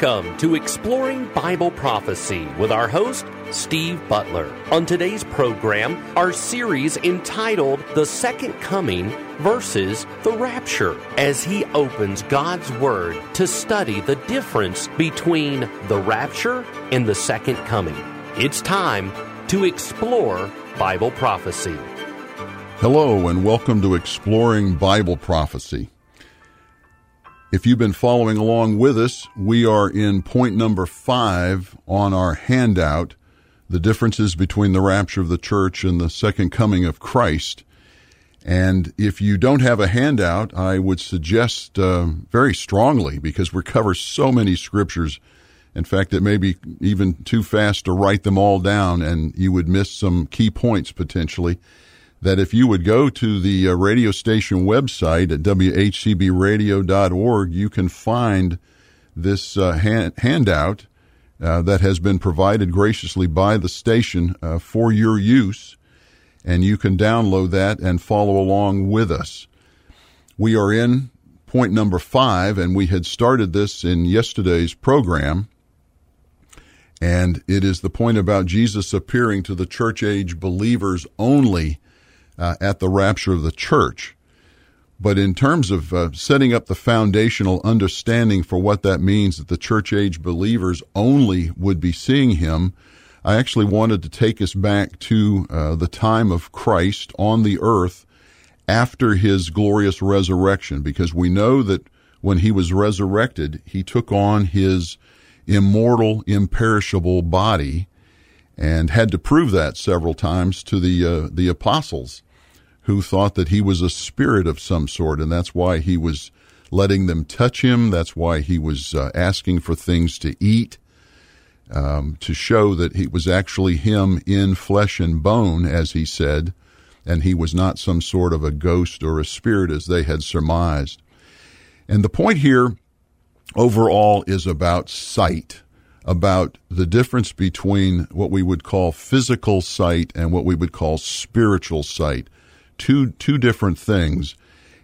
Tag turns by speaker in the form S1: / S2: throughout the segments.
S1: Welcome to Exploring Bible Prophecy with our host, Steve Butler. On today's program, our series entitled The Second Coming versus the Rapture, as he opens God's Word to study the difference between the rapture and the second coming. It's time to explore Bible prophecy.
S2: Hello, and welcome to Exploring Bible Prophecy. If you've been following along with us, we are in point number five on our handout the differences between the rapture of the church and the second coming of Christ. And if you don't have a handout, I would suggest uh, very strongly, because we cover so many scriptures. In fact, it may be even too fast to write them all down, and you would miss some key points potentially that if you would go to the uh, radio station website at whcbradio.org, you can find this uh, hand, handout uh, that has been provided graciously by the station uh, for your use, and you can download that and follow along with us. We are in point number five, and we had started this in yesterday's program. And it is the point about Jesus appearing to the church age believers only uh, at the rapture of the church. But in terms of uh, setting up the foundational understanding for what that means that the church age believers only would be seeing him, I actually wanted to take us back to uh, the time of Christ on the earth after his glorious resurrection, because we know that when he was resurrected, he took on his immortal, imperishable body and had to prove that several times to the uh, the apostles who thought that he was a spirit of some sort, and that's why he was letting them touch him. That's why he was uh, asking for things to eat um, to show that he was actually him in flesh and bone, as he said, and he was not some sort of a ghost or a spirit as they had surmised. And the point here overall is about sight about the difference between what we would call physical sight and what we would call spiritual sight. Two, two different things.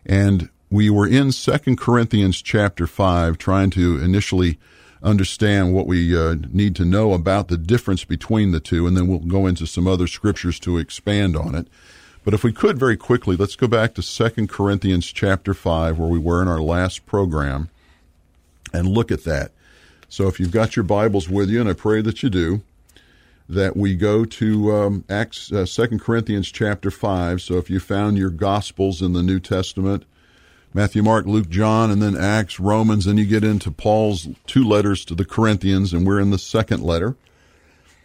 S2: And we were in Second Corinthians chapter 5 trying to initially understand what we uh, need to know about the difference between the two, and then we'll go into some other scriptures to expand on it. But if we could very quickly, let's go back to Second Corinthians chapter 5, where we were in our last program, and look at that. So if you've got your Bibles with you, and I pray that you do, that we go to um, Acts, uh, 2 Corinthians chapter 5. So if you found your Gospels in the New Testament, Matthew, Mark, Luke, John, and then Acts, Romans, and you get into Paul's two letters to the Corinthians, and we're in the second letter.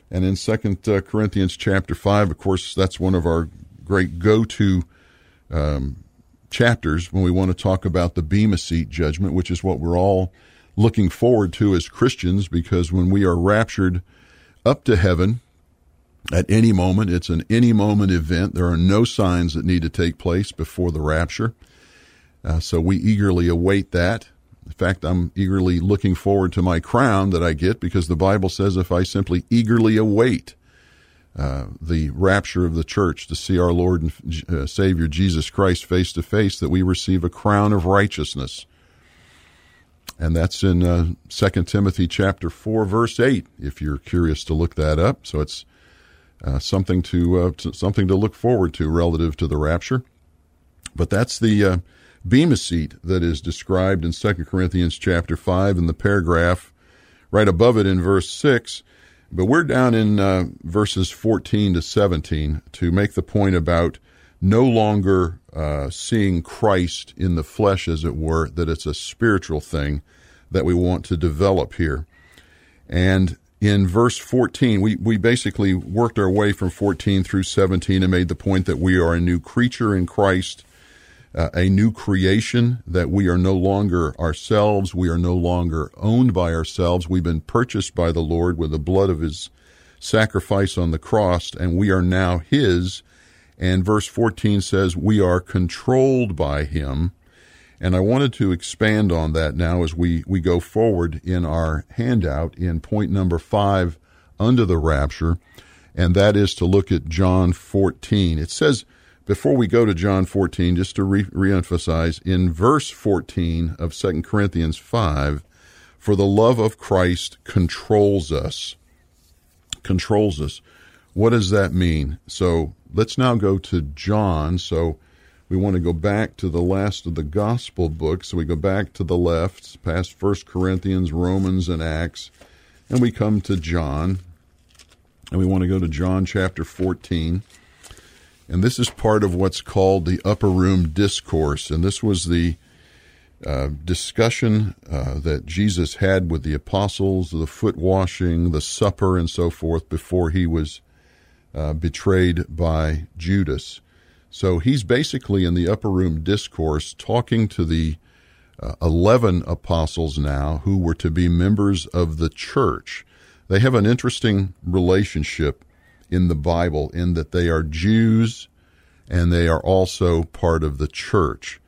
S2: And in Second uh, Corinthians chapter 5, of course, that's one of our great go-to um, chapters when we want to talk about the Bema Seat judgment, which is what we're all – looking forward to as Christians because when we are raptured up to heaven at any moment, it's an any moment event. There are no signs that need to take place before the rapture. Uh, so we eagerly await that. In fact, I'm eagerly looking forward to my crown that I get because the Bible says if I simply eagerly await uh, the rapture of the church to see our Lord and uh, Savior Jesus Christ face to face, that we receive a crown of righteousness and that's in uh, 2 Timothy chapter 4 verse 8 if you're curious to look that up. So it's uh, something to, uh, to, something to look forward to relative to the rapture. But that's the uh, bema seat that is described in 2 Corinthians chapter 5 in the paragraph right above it in verse 6 but we're down in uh, verses 14 to 17 to make the point about no longer uh, seeing Christ in the flesh, as it were, that it's a spiritual thing that we want to develop here. And in verse 14, we, we basically worked our way from 14 through 17 and made the point that we are a new creature in Christ, uh, a new creation, that we are no longer ourselves. We are no longer owned by ourselves. We've been purchased by the Lord with the blood of his sacrifice on the cross, and we are now his and verse 14 says, We are controlled by him. And I wanted to expand on that now as we, we go forward in our handout in point number five under the rapture, and that is to look at John 14. It says, before we go to John 14, just to re- reemphasize, in verse 14 of 2 Corinthians 5, For the love of Christ controls us. Controls us. What does that mean? So let's now go to John. So we want to go back to the last of the gospel books. So we go back to the left, past First Corinthians, Romans, and Acts, and we come to John. And we want to go to John chapter 14. And this is part of what's called the upper room discourse. And this was the uh, discussion uh, that Jesus had with the apostles, the foot washing, the supper, and so forth before he was uh, betrayed by Judas. So he's basically in the upper room discourse talking to the uh, 11 apostles now who were to be members of the church. They have an interesting relationship in the Bible in that they are Jews and they are also part of the church.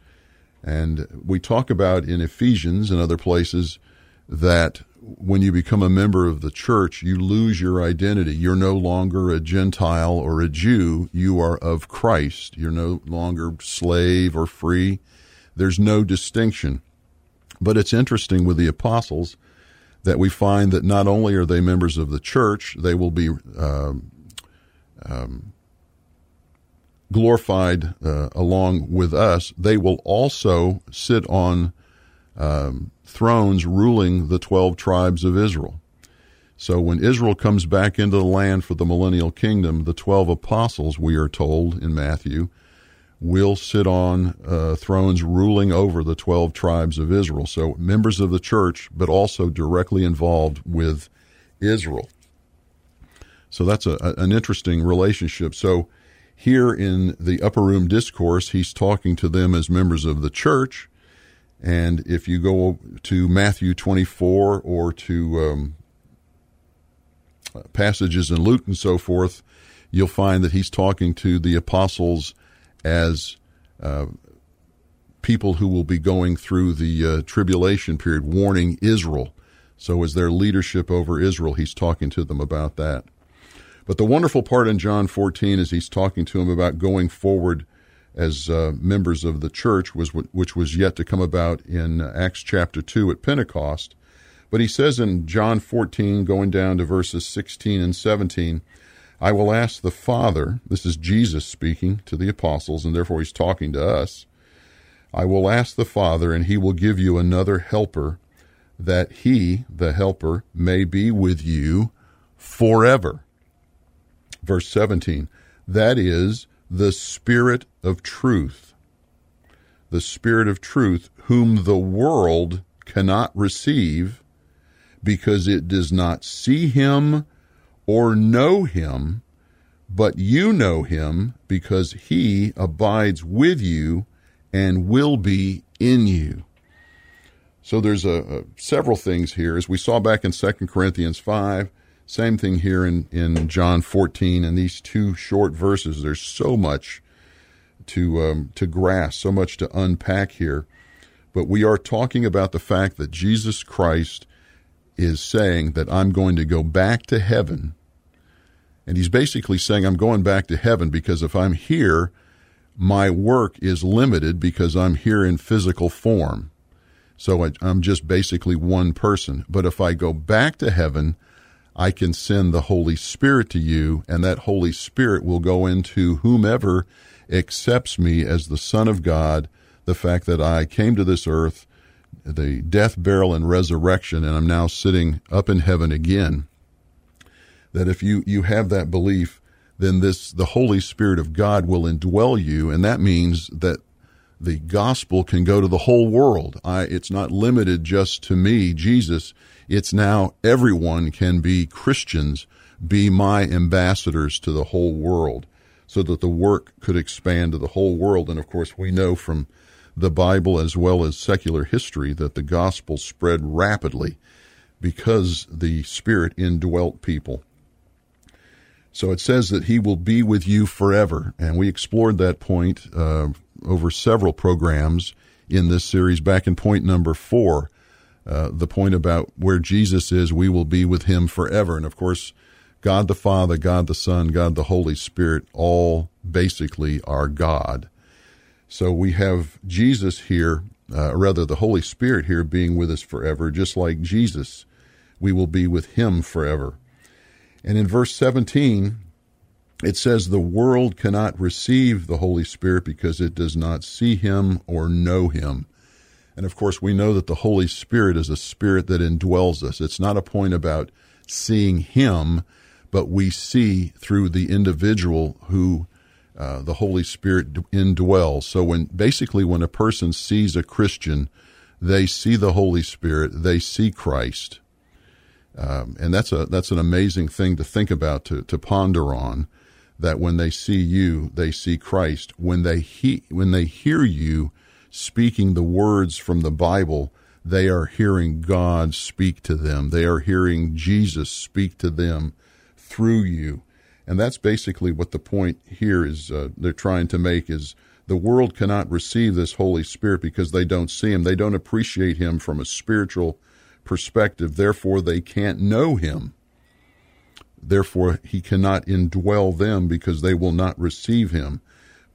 S2: And we talk about in Ephesians and other places that when you become a member of the church, you lose your identity. You're no longer a Gentile or a Jew. You are of Christ. You're no longer slave or free. There's no distinction. But it's interesting with the apostles that we find that not only are they members of the church, they will be um, um, glorified uh, along with us. They will also sit on um, thrones ruling the 12 tribes of Israel. So when Israel comes back into the land for the millennial kingdom, the 12 apostles, we are told in Matthew, will sit on uh, thrones ruling over the 12 tribes of Israel. So members of the church, but also directly involved with Israel. So that's a, an interesting relationship. So here in the upper room discourse, he's talking to them as members of the church and if you go to Matthew 24 or to um, passages in Luke and so forth, you'll find that he's talking to the apostles as uh, people who will be going through the uh, tribulation period, warning Israel. So, as their leadership over Israel, he's talking to them about that. But the wonderful part in John 14 is he's talking to them about going forward as uh, members of the church, was which was yet to come about in Acts chapter 2 at Pentecost. But he says in John 14, going down to verses 16 and 17, I will ask the Father, this is Jesus speaking to the apostles, and therefore he's talking to us. I will ask the Father, and he will give you another helper, that he, the helper, may be with you forever. Verse 17, that is, the Spirit of truth. The Spirit of truth, whom the world cannot receive because it does not see him or know him, but you know him because he abides with you and will be in you. So there's a, a, several things here, as we saw back in 2 Corinthians 5. Same thing here in, in John 14. In these two short verses, there's so much to um, to grasp, so much to unpack here. But we are talking about the fact that Jesus Christ is saying that I'm going to go back to heaven. And he's basically saying, I'm going back to heaven because if I'm here, my work is limited because I'm here in physical form. So I, I'm just basically one person. But if I go back to heaven, I can send the Holy Spirit to you, and that Holy Spirit will go into whomever accepts me as the Son of God, the fact that I came to this earth, the death, burial, and resurrection, and I'm now sitting up in heaven again. That if you, you have that belief, then this the Holy Spirit of God will indwell you, and that means that the gospel can go to the whole world. I, it's not limited just to me, Jesus. It's now everyone can be Christians, be my ambassadors to the whole world, so that the work could expand to the whole world. And of course, we know from the Bible as well as secular history that the gospel spread rapidly because the Spirit indwelt people. So it says that He will be with you forever. And we explored that point uh, over several programs in this series back in point number four uh, the point about where Jesus is, we will be with him forever. And of course, God the Father, God the Son, God the Holy Spirit, all basically are God. So we have Jesus here uh, rather the Holy Spirit here being with us forever, just like Jesus, we will be with him forever. And in verse 17, it says, The world cannot receive the Holy Spirit because it does not see him or know him. And of course, we know that the Holy Spirit is a spirit that indwells us. It's not a point about seeing him, but we see through the individual who uh, the Holy Spirit indwells. So when basically when a person sees a Christian, they see the Holy Spirit, they see Christ, um, and that's a that's an amazing thing to think about to to ponder on. That when they see you, they see Christ. When they he, when they hear you speaking the words from the Bible, they are hearing God speak to them. They are hearing Jesus speak to them through you. And that's basically what the point here is uh, they're trying to make is the world cannot receive this Holy Spirit because they don't see him. They don't appreciate him from a spiritual perspective. Therefore, they can't know him. Therefore, he cannot indwell them because they will not receive him.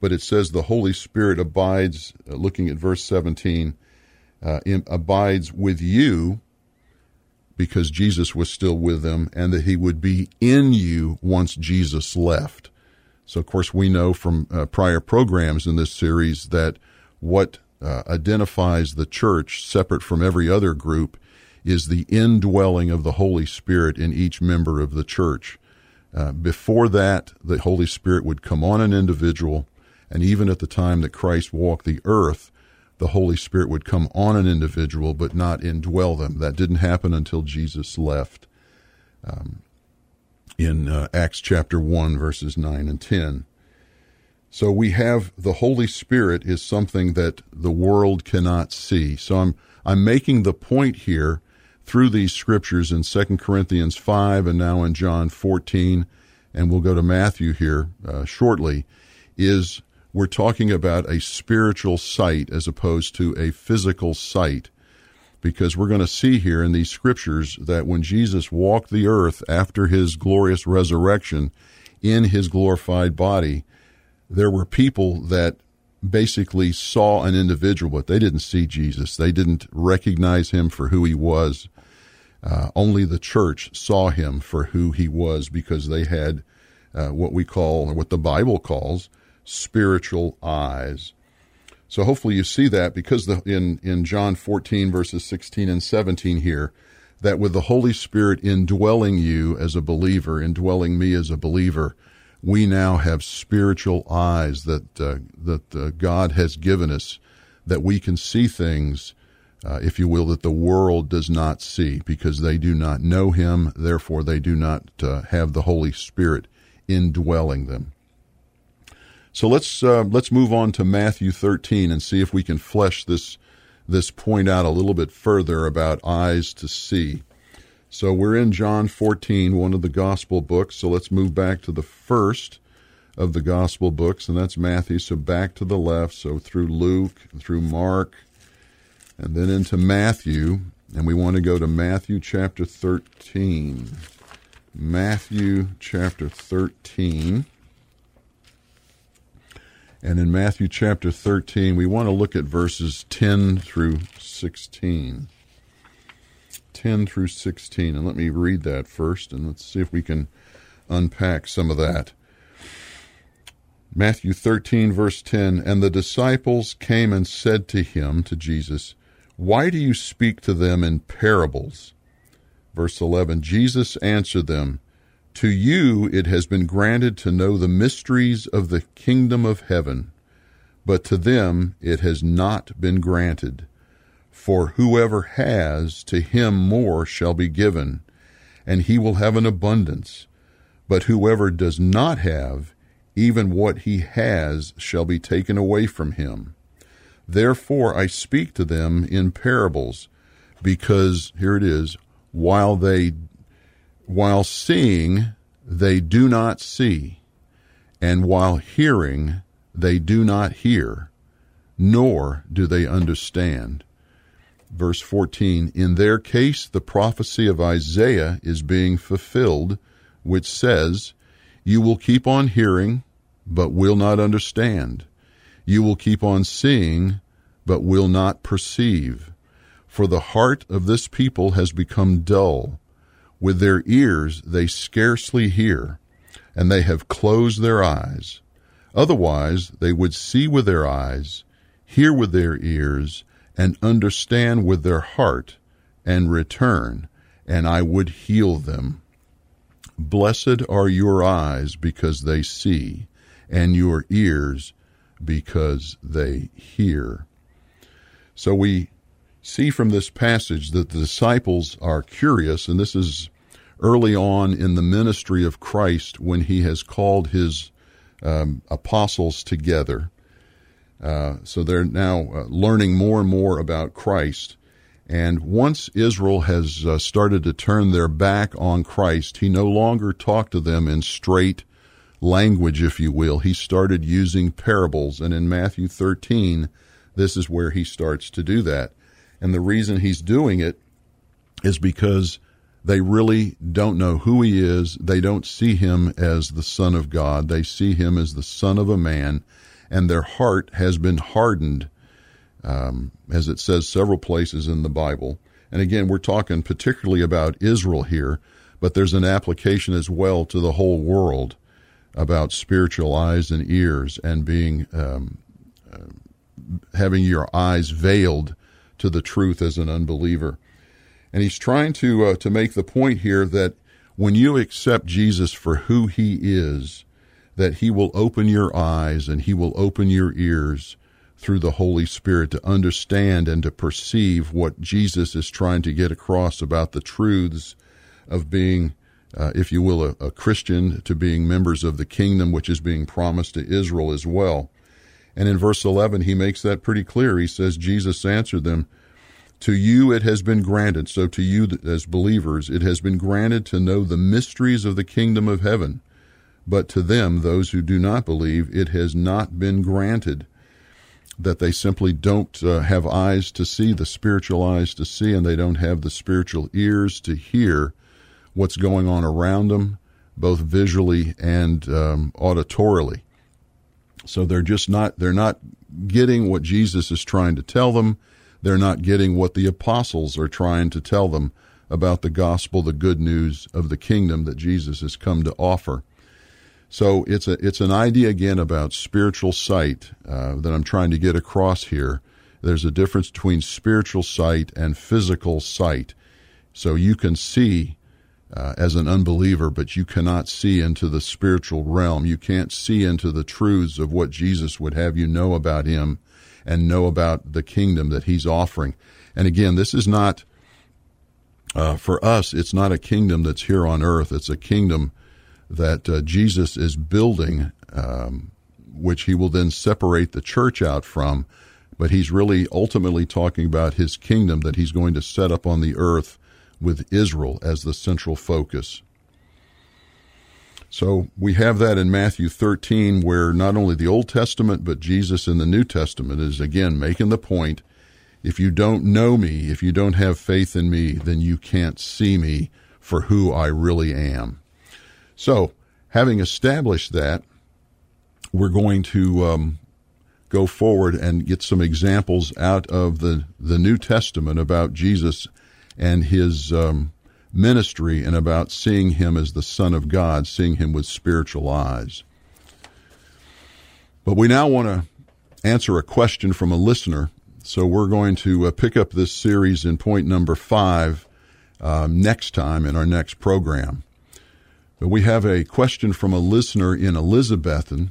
S2: But it says the Holy Spirit abides, uh, looking at verse 17, uh, in, abides with you because Jesus was still with them and that he would be in you once Jesus left. So, of course, we know from uh, prior programs in this series that what uh, identifies the church separate from every other group is the indwelling of the Holy Spirit in each member of the church. Uh, before that, the Holy Spirit would come on an individual, and even at the time that Christ walked the earth, the Holy Spirit would come on an individual but not indwell them. That didn't happen until Jesus left um, in uh, Acts chapter 1, verses 9 and 10. So we have the Holy Spirit is something that the world cannot see. So I'm I'm making the point here through these scriptures in 2 Corinthians 5 and now in John 14 and we'll go to Matthew here uh, shortly is we're talking about a spiritual sight as opposed to a physical sight. Because we're going to see here in these scriptures that when Jesus walked the earth after his glorious resurrection in his glorified body, there were people that basically saw an individual, but they didn't see Jesus. They didn't recognize him for who he was. Uh, only the church saw him for who he was because they had uh, what we call, or what the Bible calls, spiritual eyes. So hopefully you see that because the, in, in John 14 verses 16 and 17 here, that with the Holy Spirit indwelling you as a believer, indwelling me as a believer, we now have spiritual eyes that uh, that uh, God has given us, that we can see things, uh, if you will, that the world does not see, because they do not know Him. Therefore, they do not uh, have the Holy Spirit indwelling them. So let's uh, let's move on to Matthew 13 and see if we can flesh this this point out a little bit further about eyes to see. So we're in John 14, one of the gospel books. So let's move back to the first of the gospel books, and that's Matthew. So back to the left, so through Luke, through Mark, and then into Matthew. And we want to go to Matthew chapter 13. Matthew chapter 13. And in Matthew chapter 13, we want to look at verses 10 through 16. 10 through 16. And let me read that first, and let's see if we can unpack some of that. Matthew 13, verse 10 And the disciples came and said to him, to Jesus, Why do you speak to them in parables? Verse 11 Jesus answered them, to you it has been granted to know the mysteries of the kingdom of heaven, but to them it has not been granted. For whoever has, to him more shall be given, and he will have an abundance. But whoever does not have, even what he has shall be taken away from him. Therefore I speak to them in parables, because, here it is, while they while seeing, they do not see, and while hearing, they do not hear, nor do they understand. Verse 14 In their case, the prophecy of Isaiah is being fulfilled, which says, You will keep on hearing, but will not understand. You will keep on seeing, but will not perceive. For the heart of this people has become dull. With their ears they scarcely hear, and they have closed their eyes. Otherwise they would see with their eyes, hear with their ears, and understand with their heart, and return, and I would heal them. Blessed are your eyes because they see, and your ears because they hear. So we see from this passage that the disciples are curious, and this is early on in the ministry of Christ when he has called his um, apostles together. Uh, so they're now uh, learning more and more about Christ. And once Israel has uh, started to turn their back on Christ, he no longer talked to them in straight language, if you will. He started using parables. And in Matthew 13, this is where he starts to do that. And the reason he's doing it is because they really don't know who he is. They don't see him as the Son of God. They see him as the Son of a man, and their heart has been hardened, um, as it says several places in the Bible. And again, we're talking particularly about Israel here, but there's an application as well to the whole world about spiritual eyes and ears and being um, uh, having your eyes veiled to the truth as an unbeliever. And he's trying to uh, to make the point here that when you accept Jesus for who he is, that he will open your eyes and he will open your ears through the Holy Spirit to understand and to perceive what Jesus is trying to get across about the truths of being, uh, if you will, a, a Christian, to being members of the kingdom which is being promised to Israel as well. And in verse 11, he makes that pretty clear. He says, Jesus answered them, to you it has been granted, so to you as believers, it has been granted to know the mysteries of the kingdom of heaven. But to them, those who do not believe, it has not been granted. That they simply don't uh, have eyes to see, the spiritual eyes to see, and they don't have the spiritual ears to hear what's going on around them, both visually and um, auditorily. So they're just not, they're not getting what Jesus is trying to tell them they're not getting what the apostles are trying to tell them about the gospel, the good news of the kingdom that Jesus has come to offer. So it's a it's an idea again about spiritual sight uh, that I'm trying to get across here. There's a difference between spiritual sight and physical sight. So you can see uh, as an unbeliever, but you cannot see into the spiritual realm. You can't see into the truths of what Jesus would have you know about Him and know about the kingdom that he's offering. And again, this is not, uh, for us, it's not a kingdom that's here on earth. It's a kingdom that uh, Jesus is building, um, which he will then separate the church out from. But he's really ultimately talking about his kingdom that he's going to set up on the earth with Israel as the central focus. So we have that in Matthew 13, where not only the Old Testament, but Jesus in the New Testament is again making the point if you don't know me, if you don't have faith in me, then you can't see me for who I really am. So, having established that, we're going to um, go forward and get some examples out of the, the New Testament about Jesus and his um, ministry and about seeing him as the Son of God, seeing him with spiritual eyes. But we now want to answer a question from a listener. So we're going to uh, pick up this series in point number five um, next time in our next program. But we have a question from a listener in Elizabethton,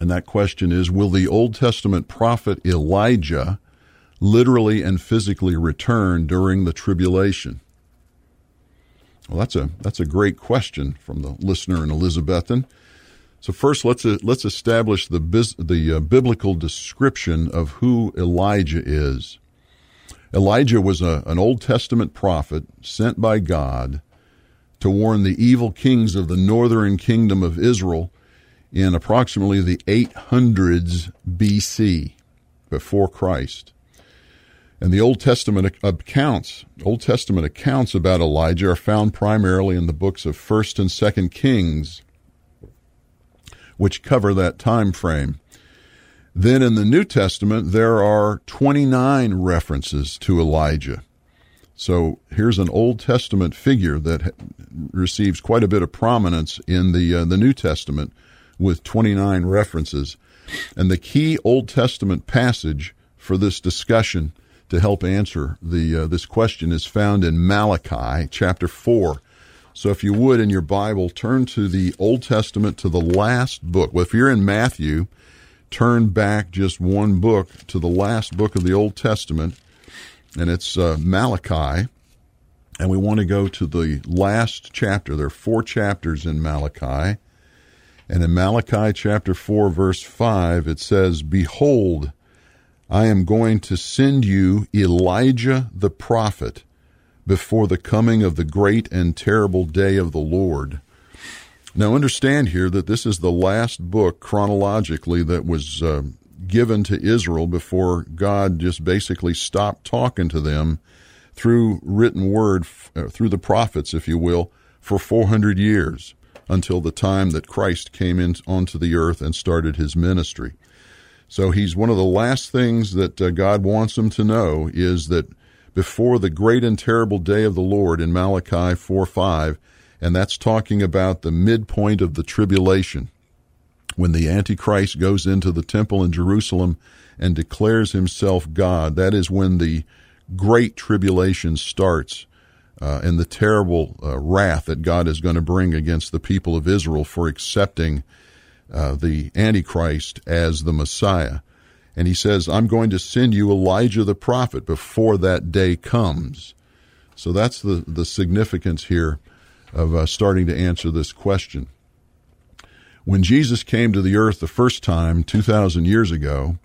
S2: and that question is Will the Old Testament prophet Elijah literally and physically return during the tribulation? Well, that's a that's a great question from the listener in Elizabethton. So first, let's uh, let's establish the the uh, biblical description of who Elijah is. Elijah was a, an Old Testament prophet sent by God to warn the evil kings of the northern kingdom of Israel in approximately the 800s BC, before Christ. And the Old Testament accounts, Old Testament accounts about Elijah are found primarily in the books of 1st and 2nd Kings, which cover that time frame. Then in the New Testament, there are 29 references to Elijah. So here's an Old Testament figure that receives quite a bit of prominence in the uh, the New Testament with 29 references. And the key Old Testament passage for this discussion to help answer the uh, this question is found in Malachi chapter 4. So if you would in your Bible turn to the Old Testament to the last book. Well, if you're in Matthew, turn back just one book to the last book of the Old Testament and it's uh, Malachi. And we want to go to the last chapter. There are four chapters in Malachi. And in Malachi chapter 4, verse 5, it says, Behold, I am going to send you Elijah the prophet before the coming of the great and terrible day of the Lord. Now, understand here that this is the last book chronologically that was uh, given to Israel before God just basically stopped talking to them through written word, uh, through the prophets, if you will, for 400 years until the time that Christ came in onto the earth and started his ministry. So he's one of the last things that uh, God wants them to know is that before the great and terrible day of the Lord in Malachi 4 5, and that's talking about the midpoint of the tribulation when the Antichrist goes into the temple in Jerusalem and declares himself God, that is when the great tribulation starts uh, and the terrible uh, wrath that God is going to bring against the people of Israel for accepting uh, the Antichrist as the Messiah. And he says, I'm going to send you Elijah the prophet before that day comes. So that's the, the significance here of uh, starting to answer this question. When Jesus came to the earth the first time, 2,000 years ago,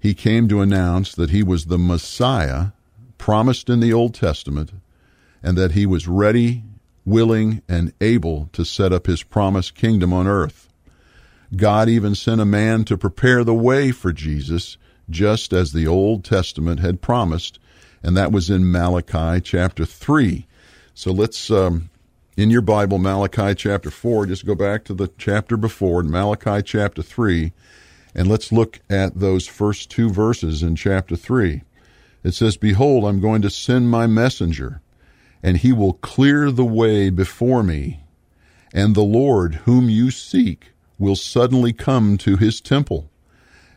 S2: he came to announce that he was the Messiah promised in the Old Testament and that he was ready, willing, and able to set up his promised kingdom on earth. God even sent a man to prepare the way for Jesus, just as the Old Testament had promised, and that was in Malachi chapter 3. So let's um, in your Bible, Malachi chapter 4, just go back to the chapter before, Malachi chapter 3, and let's look at those first two verses in chapter 3. It says, Behold, I'm going to send my messenger, and he will clear the way before me. And the Lord, whom you seek, will suddenly come to his temple.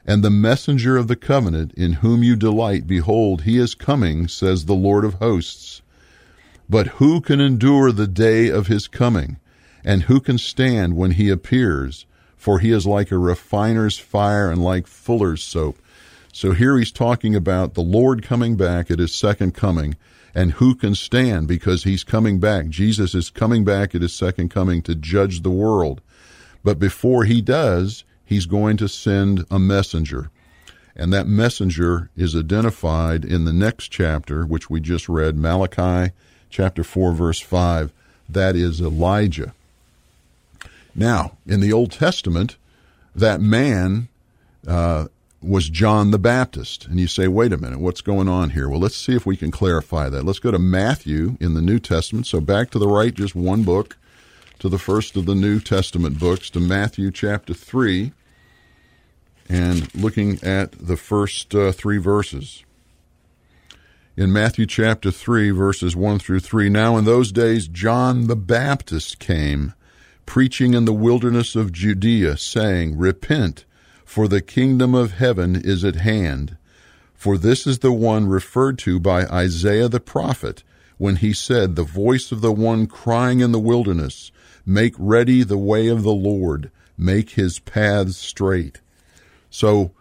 S2: And the messenger of the covenant, in whom you delight, behold, he is coming, says the Lord of hosts. But who can endure the day of his coming? And who can stand when he appears? For he is like a refiner's fire and like fuller's soap. So here he's talking about the Lord coming back at his second coming. And who can stand because he's coming back? Jesus is coming back at his second coming to judge the world. But before he does, he's going to send a messenger. And that messenger is identified in the next chapter, which we just read, Malachi chapter 4, verse 5. That is Elijah. Now, in the Old Testament, that man uh, was John the Baptist. And you say, wait a minute, what's going on here? Well, let's see if we can clarify that. Let's go to Matthew in the New Testament. So back to the right, just one book to the first of the New Testament books, to Matthew chapter 3, and looking at the first uh, three verses in Matthew chapter 3, verses 1 through 3. Now, in those days, John the Baptist came, preaching in the wilderness of Judea, saying, Repent, for the kingdom of heaven is at hand. For this is the one referred to by Isaiah the prophet, when he said, The voice of the one crying in the wilderness, Make ready the way of the Lord, make his paths straight. So,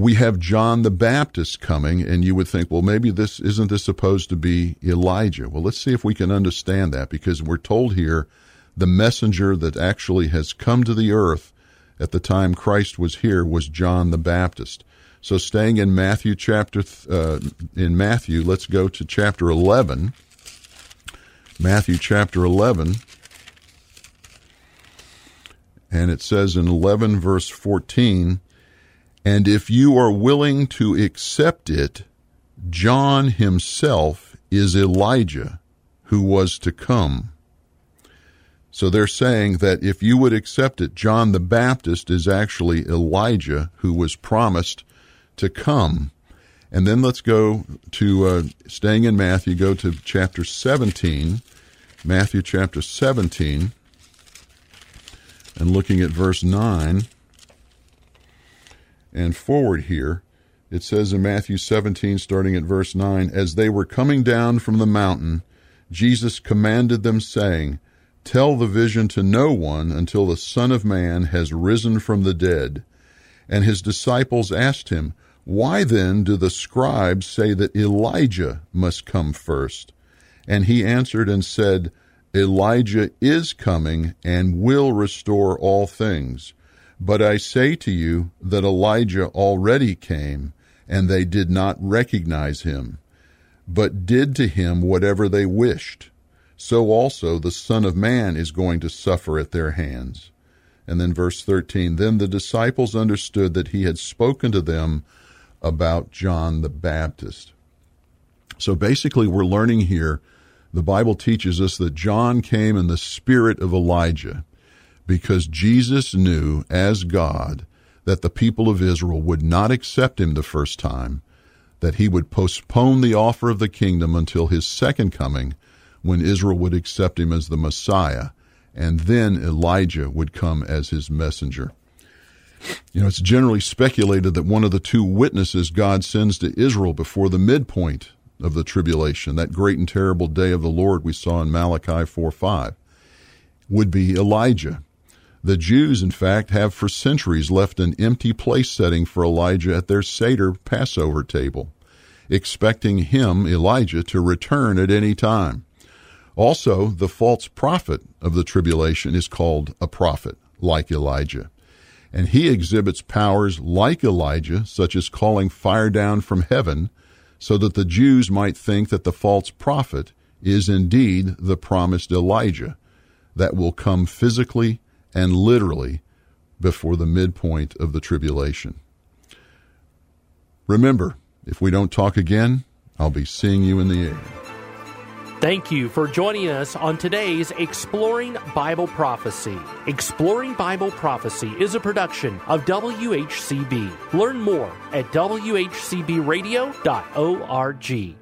S2: we have John the Baptist coming, and you would think, well, maybe this isn't this supposed to be Elijah? Well, let's see if we can understand that because we're told here the messenger that actually has come to the earth at the time Christ was here was John the Baptist. So, staying in Matthew chapter uh, in Matthew, let's go to chapter eleven. Matthew chapter eleven, and it says in eleven verse fourteen. And if you are willing to accept it, John himself is Elijah who was to come. So they're saying that if you would accept it, John the Baptist is actually Elijah who was promised to come. And then let's go to, uh, staying in Matthew, go to chapter 17, Matthew chapter 17, and looking at verse 9 and forward here. It says in Matthew 17, starting at verse 9, As they were coming down from the mountain, Jesus commanded them, saying, Tell the vision to no one until the Son of Man has risen from the dead. And his disciples asked him, Why then do the scribes say that Elijah must come first? And he answered and said, Elijah is coming and will restore all things. But I say to you that Elijah already came, and they did not recognize him, but did to him whatever they wished so also the Son of Man is going to suffer at their hands. And then verse 13 Then the disciples understood that he had spoken to them about John the Baptist. So basically, we're learning here the Bible teaches us that John came in the spirit of Elijah because Jesus knew as God that the people of Israel would not accept him the first time, that he would postpone the offer of the kingdom until his second coming when Israel would accept him as the Messiah, and then Elijah would come as his messenger. You know, it's generally speculated that one of the two witnesses God sends to Israel before the midpoint of the tribulation, that great and terrible day of the Lord we saw in Malachi 4 5, would be Elijah. The Jews, in fact, have for centuries left an empty place setting for Elijah at their Seder Passover table, expecting him, Elijah, to return at any time. Also, the false prophet of the tribulation is called a prophet, like Elijah. And he exhibits powers like Elijah, such as calling fire down from heaven, so that the Jews might think that the false prophet is indeed the promised Elijah that will come physically and literally before the midpoint of the tribulation. Remember, if we don't talk again, I'll be seeing you in the air.
S1: Thank you for joining us on today's Exploring Bible Prophecy. Exploring Bible Prophecy is a production of WHCB. Learn more at WHCBradio.org.